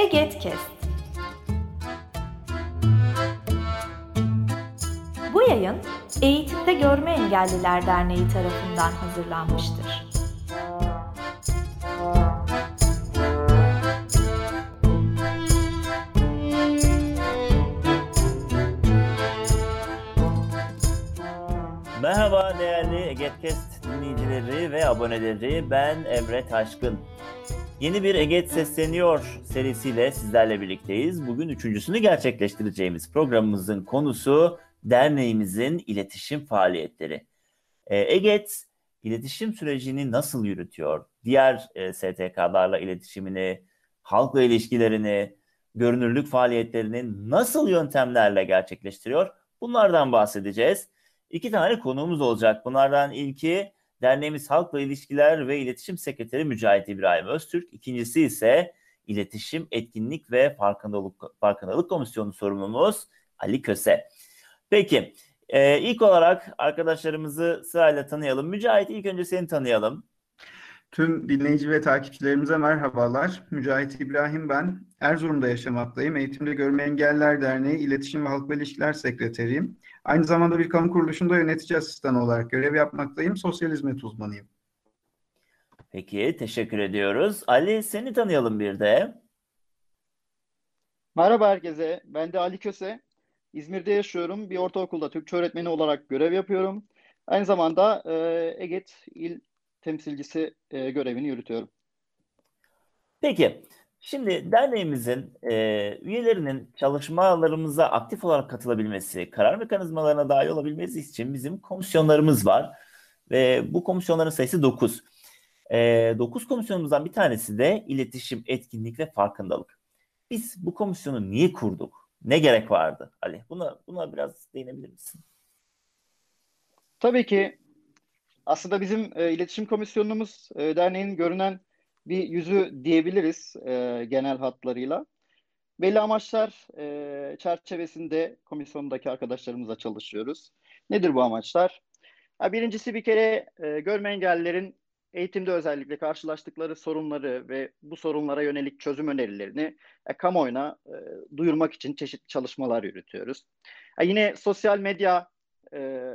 Egetkest. Bu yayın Eğitimde Görme Engelliler Derneği tarafından hazırlanmıştır. Merhaba değerli Egetkest dinleyicileri ve aboneleri. Ben Emre Taşkın. Yeni bir Eget Sesleniyor serisiyle sizlerle birlikteyiz. Bugün üçüncüsünü gerçekleştireceğimiz programımızın konusu derneğimizin iletişim faaliyetleri. E, Eget iletişim sürecini nasıl yürütüyor? Diğer e, STK'larla iletişimini, halkla ilişkilerini, görünürlük faaliyetlerini nasıl yöntemlerle gerçekleştiriyor? Bunlardan bahsedeceğiz. İki tane konuğumuz olacak. Bunlardan ilki derneğimiz Halkla İlişkiler ve İletişim Sekreteri Mücahit İbrahim Öztürk. İkincisi ise İletişim, Etkinlik ve Farkındalık, Farkındalık Komisyonu sorumlumuz Ali Köse. Peki e, ilk olarak arkadaşlarımızı sırayla tanıyalım. Mücahit ilk önce seni tanıyalım. Tüm dinleyici ve takipçilerimize merhabalar. Mücahit İbrahim ben. Erzurum'da yaşamaktayım. Eğitimde Görme Engeller Derneği İletişim ve Halkla İlişkiler Sekreteriyim. Aynı zamanda bir kamu kuruluşunda yönetici asistanı olarak görev yapmaktayım. Sosyal hizmet uzmanıyım. Peki teşekkür ediyoruz. Ali seni tanıyalım bir de. Merhaba herkese. Ben de Ali Köse. İzmir'de yaşıyorum. Bir ortaokulda Türkçe öğretmeni olarak görev yapıyorum. Aynı zamanda e, EGET il temsilcisi e, görevini yürütüyorum. Peki, şimdi derneğimizin e, üyelerinin çalışmalarımıza aktif olarak katılabilmesi, karar mekanizmalarına dahil olabilmesi için bizim komisyonlarımız var. Ve bu komisyonların sayısı 9. E, 9 komisyonumuzdan bir tanesi de iletişim, etkinlik ve farkındalık. Biz bu komisyonu niye kurduk? Ne gerek vardı Ali? Buna, buna biraz değinebilir misin? Tabii ki aslında bizim e, iletişim komisyonumuz e, derneğin görünen bir yüzü diyebiliriz e, genel hatlarıyla. Belli amaçlar e, çerçevesinde komisyondaki arkadaşlarımızla çalışıyoruz. Nedir bu amaçlar? Ha, birincisi bir kere e, görme engellilerin eğitimde özellikle karşılaştıkları sorunları ve bu sorunlara yönelik çözüm önerilerini e, kamuoyuna e, duyurmak için çeşitli çalışmalar yürütüyoruz. E, yine sosyal medya e,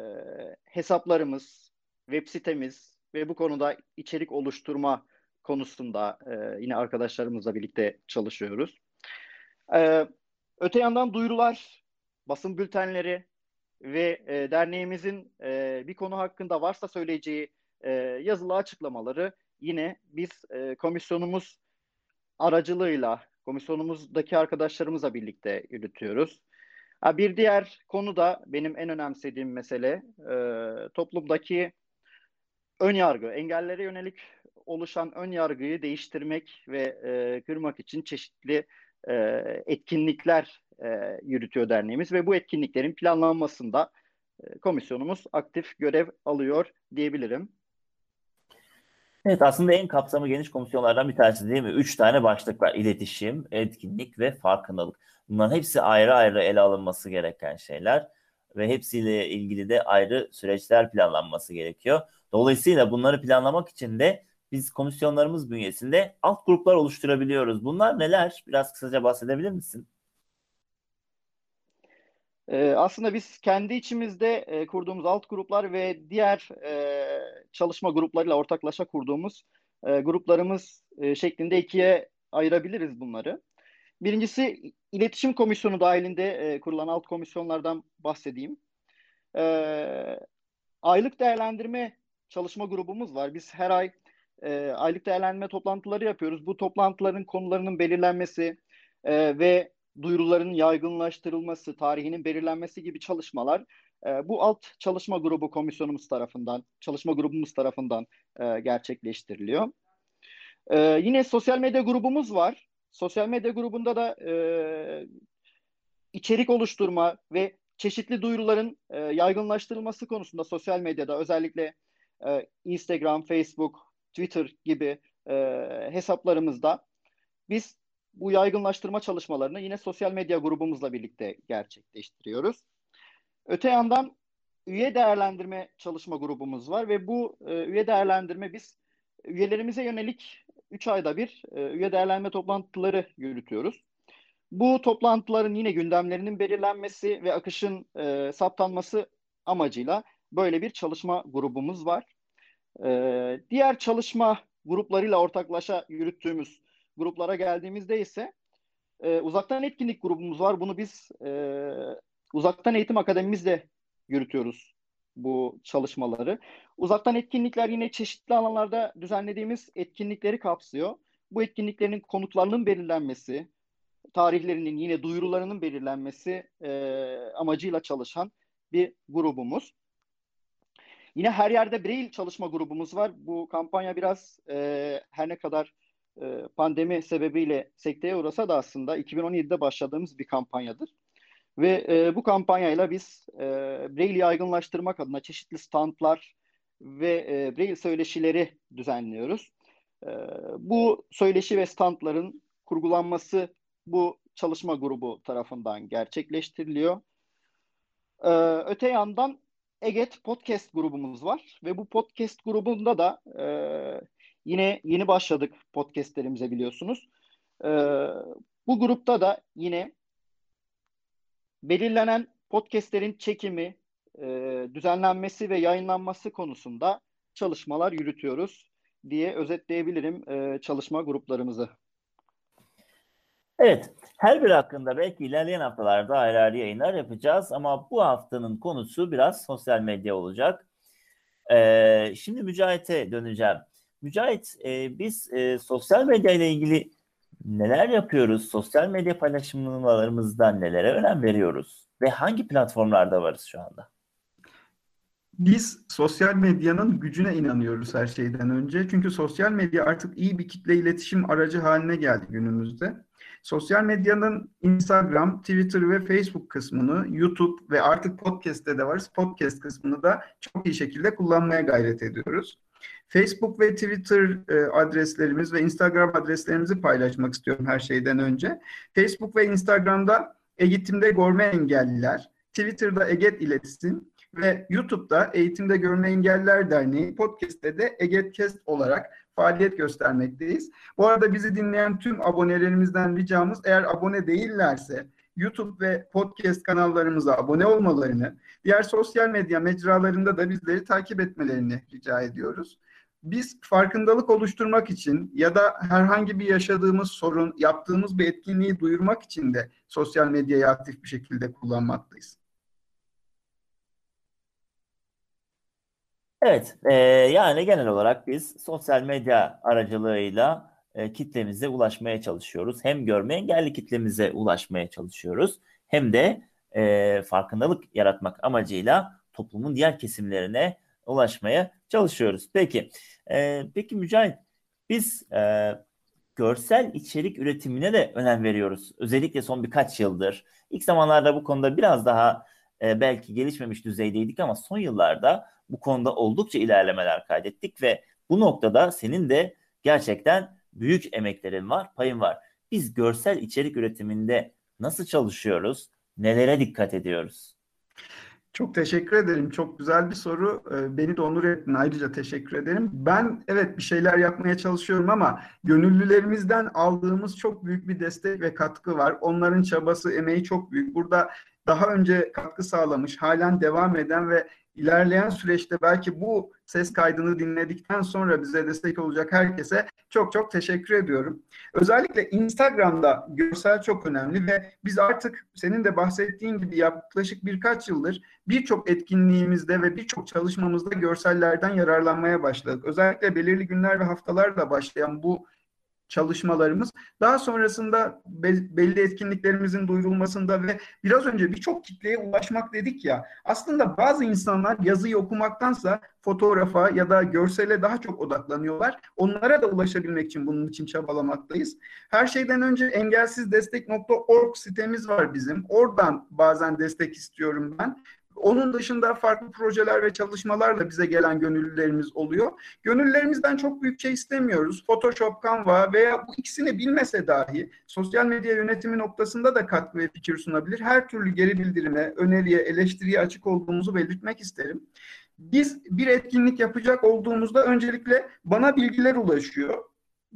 hesaplarımız, web sitemiz ve bu konuda içerik oluşturma konusunda e, yine arkadaşlarımızla birlikte çalışıyoruz. E, öte yandan duyurular, basın bültenleri ve e, derneğimizin e, bir konu hakkında varsa söyleyeceği e, yazılı açıklamaları yine biz e, komisyonumuz aracılığıyla komisyonumuzdaki arkadaşlarımızla birlikte yürütüyoruz. Bir diğer konu da benim en önemsediğim mesele e, toplumdaki ön yargı, engellere yönelik oluşan ön yargıyı değiştirmek ve e, kırmak için çeşitli e, etkinlikler e, yürütüyor derneğimiz ve bu etkinliklerin planlanmasında e, komisyonumuz aktif görev alıyor diyebilirim. Evet aslında en kapsamı geniş komisyonlardan bir tanesi değil mi? Üç tane başlık var. İletişim, etkinlik ve farkındalık. Bunların hepsi ayrı ayrı ele alınması gereken şeyler ve hepsiyle ilgili de ayrı süreçler planlanması gerekiyor. Dolayısıyla bunları planlamak için de biz komisyonlarımız bünyesinde alt gruplar oluşturabiliyoruz. Bunlar neler? Biraz kısaca bahsedebilir misin? Ee, aslında biz kendi içimizde e, kurduğumuz alt gruplar ve diğer e, çalışma gruplarıyla ortaklaşa kurduğumuz e, gruplarımız e, şeklinde ikiye ayırabiliriz bunları. Birincisi iletişim komisyonu dahilinde e, kurulan alt komisyonlardan bahsedeyim. Aylık değerlendirme çalışma grubumuz var. Biz her ay e, aylık değerlendirme toplantıları yapıyoruz. Bu toplantıların konularının belirlenmesi e, ve duyuruların yaygınlaştırılması, tarihinin belirlenmesi gibi çalışmalar e, bu alt çalışma grubu komisyonumuz tarafından, çalışma grubumuz tarafından e, gerçekleştiriliyor. E, yine sosyal medya grubumuz var. Sosyal medya grubunda da e, içerik oluşturma ve çeşitli duyuruların e, yaygınlaştırılması konusunda sosyal medyada özellikle e, Instagram, Facebook, Twitter gibi e, hesaplarımızda biz bu yaygınlaştırma çalışmalarını yine sosyal medya grubumuzla birlikte gerçekleştiriyoruz. Öte yandan üye değerlendirme çalışma grubumuz var ve bu e, üye değerlendirme biz üyelerimize yönelik 3 ayda bir e, üye değerlenme toplantıları yürütüyoruz. Bu toplantıların yine gündemlerinin belirlenmesi ve akışın e, saptanması amacıyla böyle bir çalışma grubumuz var. E, diğer çalışma gruplarıyla ortaklaşa yürüttüğümüz gruplara geldiğimizde ise e, uzaktan etkinlik grubumuz var. Bunu biz e, uzaktan eğitim akademimizle yürütüyoruz bu çalışmaları. Uzaktan etkinlikler yine çeşitli alanlarda düzenlediğimiz etkinlikleri kapsıyor. Bu etkinliklerin konutlarının belirlenmesi, tarihlerinin yine duyurularının belirlenmesi e, amacıyla çalışan bir grubumuz. Yine her yerde Braille çalışma grubumuz var. Bu kampanya biraz e, her ne kadar e, pandemi sebebiyle sekteye uğrasa da aslında 2017'de başladığımız bir kampanyadır. Ve e, bu kampanyayla biz e, Braille'i yaygınlaştırmak adına çeşitli standlar ve e, Braille söyleşileri düzenliyoruz. E, bu söyleşi ve standların kurgulanması bu çalışma grubu tarafından gerçekleştiriliyor. E, öte yandan Eget Podcast grubumuz var ve bu podcast grubunda da e, yine yeni başladık podcastlerimize biliyorsunuz. E, bu grupta da yine belirlenen podcastlerin çekimi, e, düzenlenmesi ve yayınlanması konusunda çalışmalar yürütüyoruz diye özetleyebilirim e, çalışma gruplarımızı. Evet, her bir hakkında belki ilerleyen haftalarda ayrı ayrı yayınlar yapacağız ama bu haftanın konusu biraz sosyal medya olacak. Ee, şimdi Mücahit'e döneceğim. Mücahit, e, biz e, sosyal medya ile ilgili neler yapıyoruz? Sosyal medya paylaşımlarımızda nelere önem veriyoruz? Ve hangi platformlarda varız şu anda? Biz sosyal medyanın gücüne inanıyoruz her şeyden önce. Çünkü sosyal medya artık iyi bir kitle iletişim aracı haline geldi günümüzde. Sosyal medyanın Instagram, Twitter ve Facebook kısmını, YouTube ve artık podcast'te de varız. Podcast kısmını da çok iyi şekilde kullanmaya gayret ediyoruz. Facebook ve Twitter e, adreslerimiz ve Instagram adreslerimizi paylaşmak istiyorum her şeyden önce. Facebook ve Instagram'da Eğitimde Görme Engelliler, Twitter'da Eget İletişim ve YouTube'da Eğitimde Görme Engelliler Derneği, podcast'te de Egetkest olarak faaliyet göstermekteyiz. Bu arada bizi dinleyen tüm abonelerimizden ricamız eğer abone değillerse YouTube ve podcast kanallarımıza abone olmalarını, diğer sosyal medya mecralarında da bizleri takip etmelerini rica ediyoruz. Biz farkındalık oluşturmak için ya da herhangi bir yaşadığımız sorun, yaptığımız bir etkinliği duyurmak için de sosyal medyayı aktif bir şekilde kullanmaktayız. Evet, e, yani genel olarak biz sosyal medya aracılığıyla e, kitlemize ulaşmaya çalışıyoruz. Hem görme engelli kitlemize ulaşmaya çalışıyoruz, hem de e, farkındalık yaratmak amacıyla toplumun diğer kesimlerine ulaşmaya çalışıyoruz. Peki, e, peki Mücahit, biz e, görsel içerik üretimine de önem veriyoruz. Özellikle son birkaç yıldır. İlk zamanlarda bu konuda biraz daha e, belki gelişmemiş düzeydeydik ama son yıllarda bu konuda oldukça ilerlemeler kaydettik ve bu noktada senin de gerçekten büyük emeklerin var, payın var. Biz görsel içerik üretiminde nasıl çalışıyoruz? Nelere dikkat ediyoruz? Çok teşekkür ederim. Çok güzel bir soru. Ee, beni de onur ettin. Ayrıca teşekkür ederim. Ben evet bir şeyler yapmaya çalışıyorum ama gönüllülerimizden aldığımız çok büyük bir destek ve katkı var. Onların çabası, emeği çok büyük. Burada daha önce katkı sağlamış, halen devam eden ve ilerleyen süreçte belki bu ses kaydını dinledikten sonra bize destek olacak herkese çok çok teşekkür ediyorum. Özellikle Instagram'da görsel çok önemli ve biz artık senin de bahsettiğin gibi yaklaşık birkaç yıldır birçok etkinliğimizde ve birçok çalışmamızda görsellerden yararlanmaya başladık. Özellikle belirli günler ve haftalarla başlayan bu çalışmalarımız. Daha sonrasında belli etkinliklerimizin duyurulmasında ve biraz önce birçok kitleye ulaşmak dedik ya. Aslında bazı insanlar yazıyı okumaktansa fotoğrafa ya da görsele daha çok odaklanıyorlar. Onlara da ulaşabilmek için bunun için çabalamaktayız. Her şeyden önce engelsizdestek.org sitemiz var bizim. Oradan bazen destek istiyorum ben. Onun dışında farklı projeler ve çalışmalarla bize gelen gönüllülerimiz oluyor. Gönüllülerimizden çok büyük şey istemiyoruz. Photoshop, Canva veya bu ikisini bilmese dahi sosyal medya yönetimi noktasında da katkı ve fikir sunabilir. Her türlü geri bildirime, öneriye, eleştiriye açık olduğumuzu belirtmek isterim. Biz bir etkinlik yapacak olduğumuzda öncelikle bana bilgiler ulaşıyor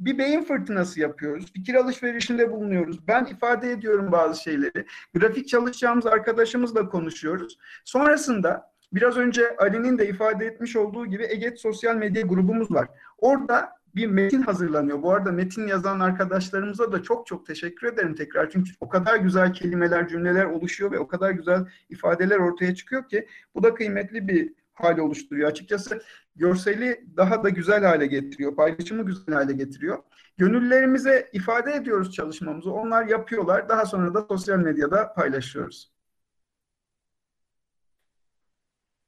bir beyin fırtınası yapıyoruz. Fikir alışverişinde bulunuyoruz. Ben ifade ediyorum bazı şeyleri. Grafik çalışacağımız arkadaşımızla konuşuyoruz. Sonrasında biraz önce Ali'nin de ifade etmiş olduğu gibi Eget Sosyal Medya grubumuz var. Orada bir metin hazırlanıyor. Bu arada metin yazan arkadaşlarımıza da çok çok teşekkür ederim tekrar. Çünkü o kadar güzel kelimeler, cümleler oluşuyor ve o kadar güzel ifadeler ortaya çıkıyor ki bu da kıymetli bir hale oluşturuyor. Açıkçası görseli daha da güzel hale getiriyor. Paylaşımı güzel hale getiriyor. Gönüllerimize ifade ediyoruz çalışmamızı. Onlar yapıyorlar. Daha sonra da sosyal medyada paylaşıyoruz.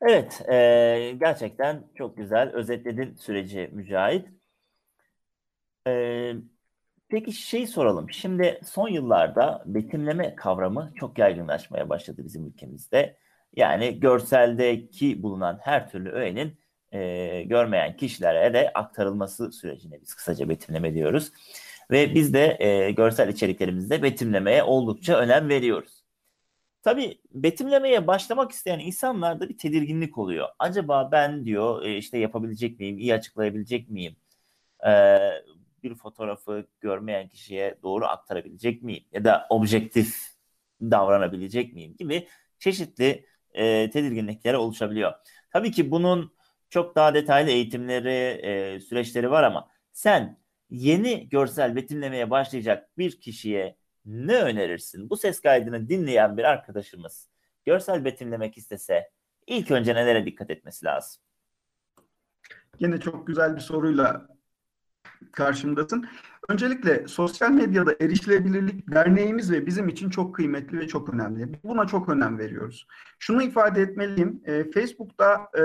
Evet, e, gerçekten çok güzel özetledin süreci Mücahit. E, peki şey soralım. Şimdi son yıllarda betimleme kavramı çok yaygınlaşmaya başladı bizim ülkemizde. Yani görseldeki bulunan her türlü öğenin e, görmeyen kişilere de aktarılması sürecine biz kısaca betimleme diyoruz. Ve biz de e, görsel içeriklerimizde betimlemeye oldukça önem veriyoruz. Tabii betimlemeye başlamak isteyen insanlarda bir tedirginlik oluyor. Acaba ben diyor e, işte yapabilecek miyim, iyi açıklayabilecek miyim? E, bir fotoğrafı görmeyen kişiye doğru aktarabilecek miyim? Ya da objektif davranabilecek miyim gibi çeşitli e, tedirginliklere oluşabiliyor. Tabii ki bunun çok daha detaylı eğitimleri, e, süreçleri var ama sen yeni görsel betimlemeye başlayacak bir kişiye ne önerirsin? Bu ses kaydını dinleyen bir arkadaşımız görsel betimlemek istese ilk önce nelere dikkat etmesi lazım? Yine çok güzel bir soruyla karşımdasın. Öncelikle sosyal medyada erişilebilirlik derneğimiz ve bizim için çok kıymetli ve çok önemli. Buna çok önem veriyoruz. Şunu ifade etmeliyim. E, Facebook'ta e,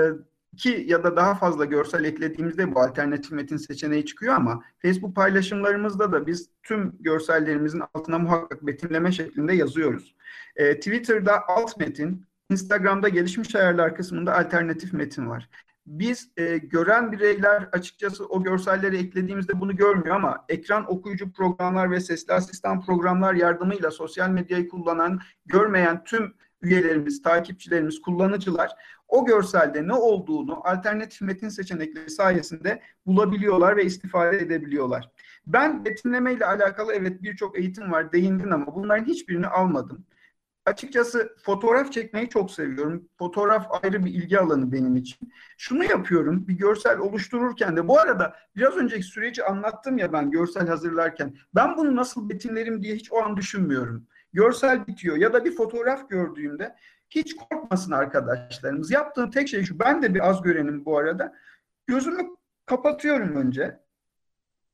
iki ya da daha fazla görsel eklediğimizde bu alternatif metin seçeneği çıkıyor ama Facebook paylaşımlarımızda da biz tüm görsellerimizin altına muhakkak betimleme şeklinde yazıyoruz. E, Twitter'da alt metin, Instagram'da gelişmiş ayarlar kısmında alternatif metin var biz e, gören bireyler açıkçası o görselleri eklediğimizde bunu görmüyor ama ekran okuyucu programlar ve sesli asistan programlar yardımıyla sosyal medyayı kullanan, görmeyen tüm üyelerimiz, takipçilerimiz, kullanıcılar o görselde ne olduğunu alternatif metin seçenekleri sayesinde bulabiliyorlar ve istifade edebiliyorlar. Ben betimleme ile alakalı evet birçok eğitim var değindin ama bunların hiçbirini almadım açıkçası fotoğraf çekmeyi çok seviyorum. Fotoğraf ayrı bir ilgi alanı benim için. Şunu yapıyorum, bir görsel oluştururken de bu arada biraz önceki süreci anlattım ya ben görsel hazırlarken. Ben bunu nasıl betimlerim diye hiç o an düşünmüyorum. Görsel bitiyor ya da bir fotoğraf gördüğümde hiç korkmasın arkadaşlarımız. Yaptığım tek şey şu. Ben de bir az görenim bu arada. Gözümü kapatıyorum önce.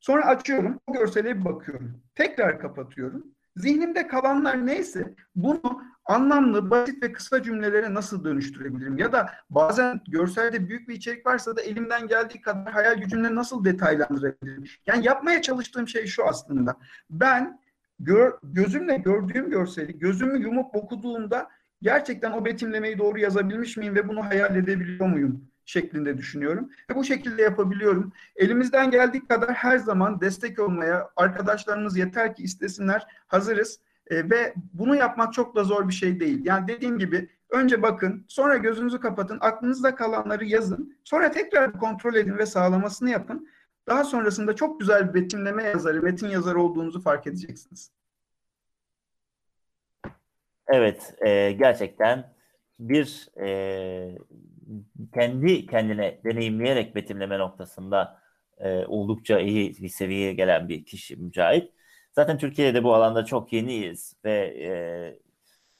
Sonra açıyorum. O görsele bir bakıyorum. Tekrar kapatıyorum. Zihnimde kalanlar neyse bunu anlamlı, basit ve kısa cümlelere nasıl dönüştürebilirim? Ya da bazen görselde büyük bir içerik varsa da elimden geldiği kadar hayal gücümle nasıl detaylandırabilirim? Yani yapmaya çalıştığım şey şu aslında. Ben gör, gözümle gördüğüm görseli gözümü yumup okuduğumda gerçekten o betimlemeyi doğru yazabilmiş miyim ve bunu hayal edebiliyor muyum? Şeklinde düşünüyorum. Ve bu şekilde yapabiliyorum. Elimizden geldiği kadar her zaman destek olmaya arkadaşlarımız yeter ki istesinler. Hazırız. E, ve bunu yapmak çok da zor bir şey değil. Yani dediğim gibi önce bakın, sonra gözünüzü kapatın, aklınızda kalanları yazın. Sonra tekrar kontrol edin ve sağlamasını yapın. Daha sonrasında çok güzel bir betimleme yazarı, metin yazarı olduğunuzu fark edeceksiniz. Evet, e, gerçekten bir e, kendi kendine deneyimleyerek betimleme noktasında e, oldukça iyi bir seviyeye gelen bir kişi Mücahit. Zaten Türkiye'de de bu alanda çok yeniyiz ve e,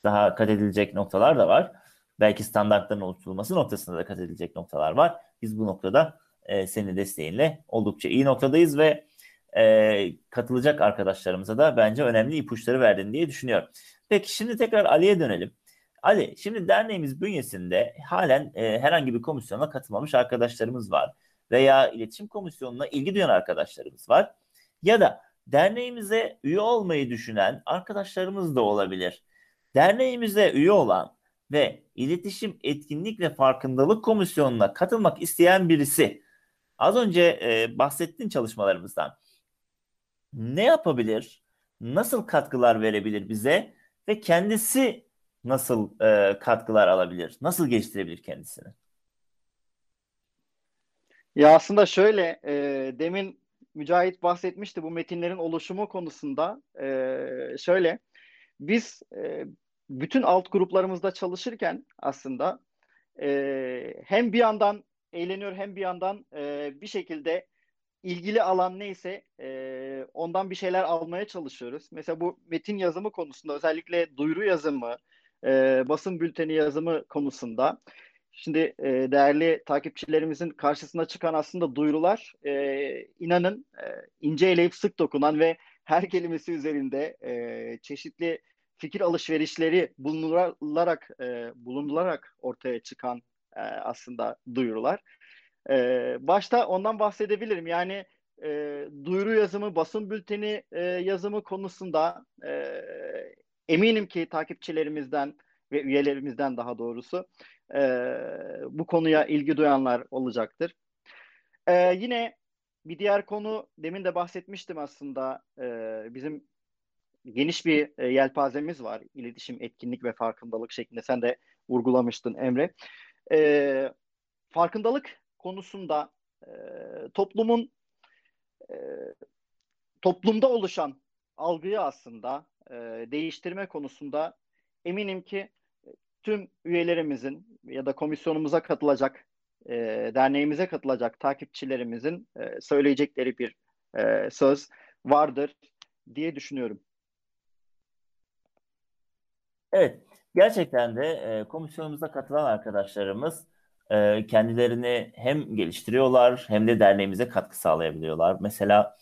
daha kat edilecek noktalar da var. Belki standartların oluşturulması noktasında da kat edilecek noktalar var. Biz bu noktada e, senin desteğinle oldukça iyi noktadayız ve e, katılacak arkadaşlarımıza da bence önemli ipuçları verdin diye düşünüyorum. Peki şimdi tekrar Ali'ye dönelim. Ali, şimdi derneğimiz bünyesinde halen e, herhangi bir komisyona katılmamış arkadaşlarımız var. Veya iletişim komisyonuna ilgi duyan arkadaşlarımız var. Ya da derneğimize üye olmayı düşünen arkadaşlarımız da olabilir. Derneğimize üye olan ve iletişim, etkinlik ve farkındalık komisyonuna katılmak isteyen birisi az önce e, bahsettiğin çalışmalarımızdan ne yapabilir? Nasıl katkılar verebilir bize ve kendisi nasıl e, katkılar alabilir? Nasıl geliştirebilir kendisini? Ya aslında şöyle, e, demin Mücahit bahsetmişti bu metinlerin oluşumu konusunda. Ee, şöyle, biz e, bütün alt gruplarımızda çalışırken aslında e, hem bir yandan eğleniyor hem bir yandan e, bir şekilde ilgili alan neyse e, ondan bir şeyler almaya çalışıyoruz. Mesela bu metin yazımı konusunda özellikle duyuru yazımı, e, basın bülteni yazımı konusunda şimdi e, değerli takipçilerimizin karşısına çıkan aslında duyurular e, inanın e, ince eleyip sık dokunan ve her kelimesi üzerinde e, çeşitli fikir alışverişleri bulunularak e, bulunularak ortaya çıkan e, aslında duyurular. E, başta ondan bahsedebilirim. Yani e, duyuru yazımı, basın bülteni e, yazımı konusunda e, eminim ki takipçilerimizden ve üyelerimizden daha doğrusu e, bu konuya ilgi duyanlar olacaktır. E, yine bir diğer konu demin de bahsetmiştim aslında e, bizim geniş bir e, yelpazemiz var. İletişim, etkinlik ve farkındalık şeklinde sen de vurgulamıştın Emre. E, farkındalık konusunda e, toplumun e, toplumda oluşan algıyı aslında e, değiştirme konusunda eminim ki tüm üyelerimizin ya da komisyonumuza katılacak, e, derneğimize katılacak takipçilerimizin e, söyleyecekleri bir e, söz vardır diye düşünüyorum. Evet, gerçekten de e, komisyonumuza katılan arkadaşlarımız e, kendilerini hem geliştiriyorlar hem de derneğimize katkı sağlayabiliyorlar. Mesela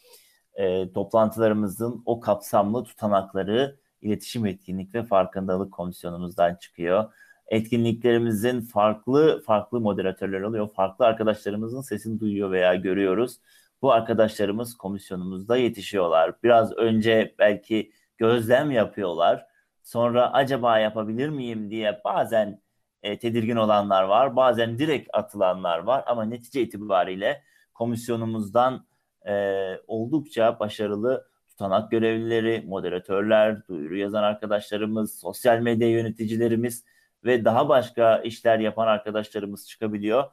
e, toplantılarımızın o kapsamlı tutanakları iletişim etkinlik ve farkındalık komisyonumuzdan çıkıyor. Etkinliklerimizin farklı farklı moderatörler oluyor. Farklı arkadaşlarımızın sesini duyuyor veya görüyoruz. Bu arkadaşlarımız komisyonumuzda yetişiyorlar. Biraz önce belki gözlem yapıyorlar. Sonra acaba yapabilir miyim diye bazen e, tedirgin olanlar var. Bazen direkt atılanlar var ama netice itibariyle komisyonumuzdan e, oldukça başarılı tutanak görevlileri, moderatörler, duyuru yazan arkadaşlarımız, sosyal medya yöneticilerimiz ve daha başka işler yapan arkadaşlarımız çıkabiliyor.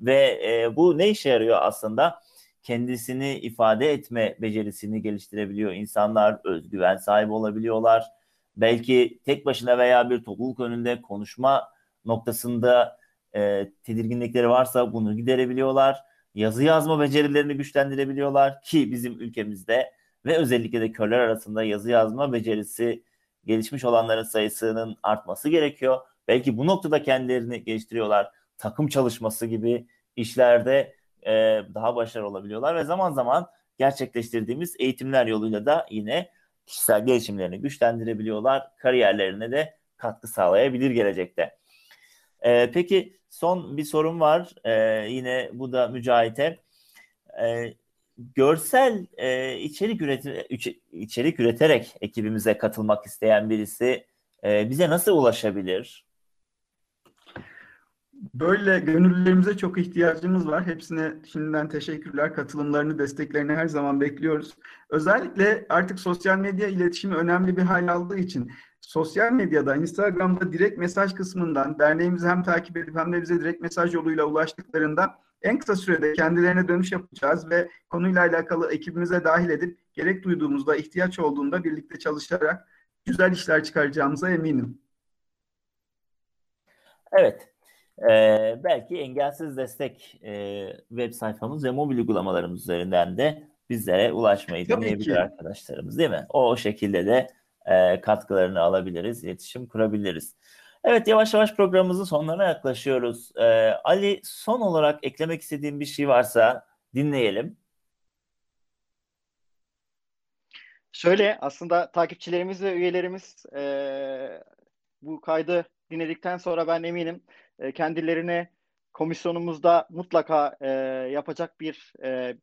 Ve e, bu ne işe yarıyor aslında? Kendisini ifade etme becerisini geliştirebiliyor. İnsanlar özgüven sahibi olabiliyorlar. Belki tek başına veya bir topluluk önünde konuşma noktasında e, tedirginlikleri varsa bunu giderebiliyorlar. Yazı yazma becerilerini güçlendirebiliyorlar ki bizim ülkemizde ve özellikle de körler arasında yazı yazma becerisi gelişmiş olanların sayısının artması gerekiyor. Belki bu noktada kendilerini geliştiriyorlar. Takım çalışması gibi işlerde e, daha başarılı olabiliyorlar ve zaman zaman gerçekleştirdiğimiz eğitimler yoluyla da yine kişisel gelişimlerini güçlendirebiliyorlar. Kariyerlerine de katkı sağlayabilir gelecekte. E, peki son bir sorum var. E, yine bu da Mücahit'e. E, görsel e, içerik, üreti, içerik üreterek ekibimize katılmak isteyen birisi e, bize nasıl ulaşabilir? Böyle gönüllülerimize çok ihtiyacımız var. Hepsine şimdiden teşekkürler. Katılımlarını, desteklerini her zaman bekliyoruz. Özellikle artık sosyal medya iletişimi önemli bir hal aldığı için sosyal medyada, Instagram'da direkt mesaj kısmından derneğimizi hem takip edip hem de bize direkt mesaj yoluyla ulaştıklarında en kısa sürede kendilerine dönüş yapacağız ve konuyla alakalı ekibimize dahil edip gerek duyduğumuzda, ihtiyaç olduğunda birlikte çalışarak güzel işler çıkaracağımıza eminim. Evet. Ee, belki engelsiz destek e, web sayfamız ve mobil uygulamalarımız üzerinden de bizlere ulaşmayı Tabii deneyebilir ki. arkadaşlarımız değil mi? O, o şekilde de e, katkılarını alabiliriz, iletişim kurabiliriz. Evet yavaş yavaş programımızın sonlarına yaklaşıyoruz. Ee, Ali son olarak eklemek istediğin bir şey varsa dinleyelim. Şöyle aslında takipçilerimiz ve üyelerimiz e, bu kaydı dinledikten sonra ben eminim e, kendilerine komisyonumuzda mutlaka e, yapacak bir e,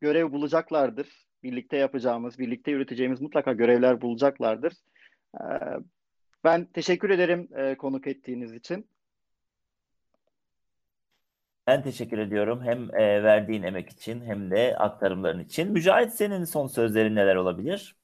görev bulacaklardır. Birlikte yapacağımız, birlikte yürüteceğimiz mutlaka görevler bulacaklardır. E, ben teşekkür ederim e, konuk ettiğiniz için. Ben teşekkür ediyorum hem e, verdiğin emek için hem de aktarımların için. Mücahit senin son sözlerin neler olabilir?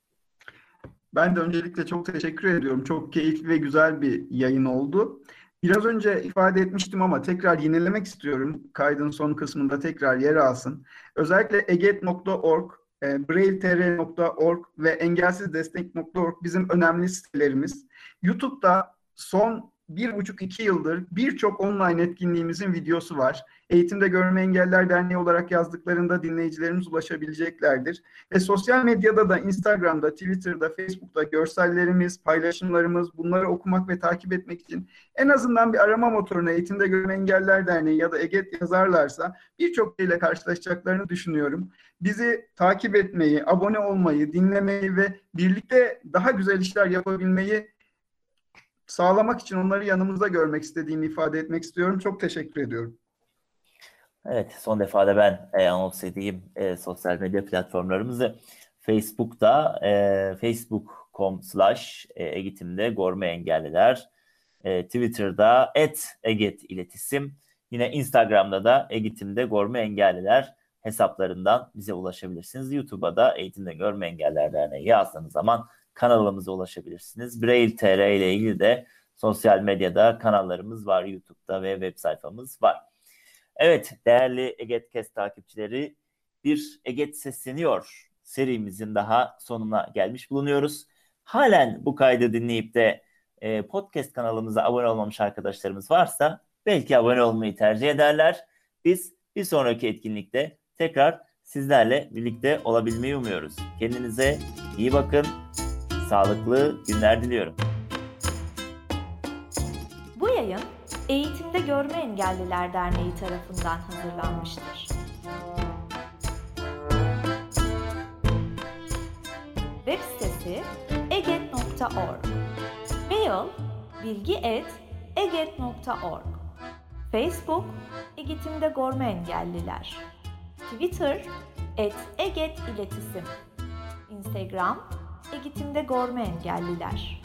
Ben de öncelikle çok teşekkür ediyorum. Çok keyifli ve güzel bir yayın oldu. Biraz önce ifade etmiştim ama tekrar yinelemek istiyorum. Kaydın son kısmında tekrar yer alsın. Özellikle eget.org, e, brailtr.org ve engelsizdestek.org bizim önemli sitelerimiz. YouTube'da son bir buçuk iki yıldır birçok online etkinliğimizin videosu var. Eğitimde Görme Engeller Derneği olarak yazdıklarında dinleyicilerimiz ulaşabileceklerdir. Ve sosyal medyada da Instagram'da, Twitter'da, Facebook'ta görsellerimiz, paylaşımlarımız bunları okumak ve takip etmek için en azından bir arama motoruna Eğitimde Görme Engeller Derneği ya da EGET yazarlarsa birçok şeyle karşılaşacaklarını düşünüyorum. Bizi takip etmeyi, abone olmayı, dinlemeyi ve birlikte daha güzel işler yapabilmeyi sağlamak için onları yanımızda görmek istediğimi ifade etmek istiyorum. Çok teşekkür ediyorum. Evet, son defa da ben e, anons edeyim e, sosyal medya platformlarımızı. Facebook'ta e, facebook.com slash eğitimde gorme engelliler. E, Twitter'da et eget iletisim. Yine Instagram'da da eğitimde gorme engelliler hesaplarından bize ulaşabilirsiniz. YouTube'a da Eğitimde Görme Engeller Derneği yazdığınız zaman kanalımıza ulaşabilirsiniz. Braille TR ile ilgili de sosyal medyada kanallarımız var. YouTube'da ve web sayfamız var. Evet değerli Egetkes takipçileri bir Eget sesleniyor serimizin daha sonuna gelmiş bulunuyoruz. Halen bu kaydı dinleyip de e, podcast kanalımıza abone olmamış arkadaşlarımız varsa belki abone olmayı tercih ederler. Biz bir sonraki etkinlikte tekrar sizlerle birlikte olabilmeyi umuyoruz. Kendinize iyi bakın. Sağlıklı günler diliyorum. Bu yayın Eğitimde Görme Engelliler Derneği tarafından hazırlanmıştır. Web sitesi eget.org Mail bilgi.eget.org Facebook Eğitimde Görme Engelliler Twitter et Eget İletisim Instagram Eğitimde Görme Engelliler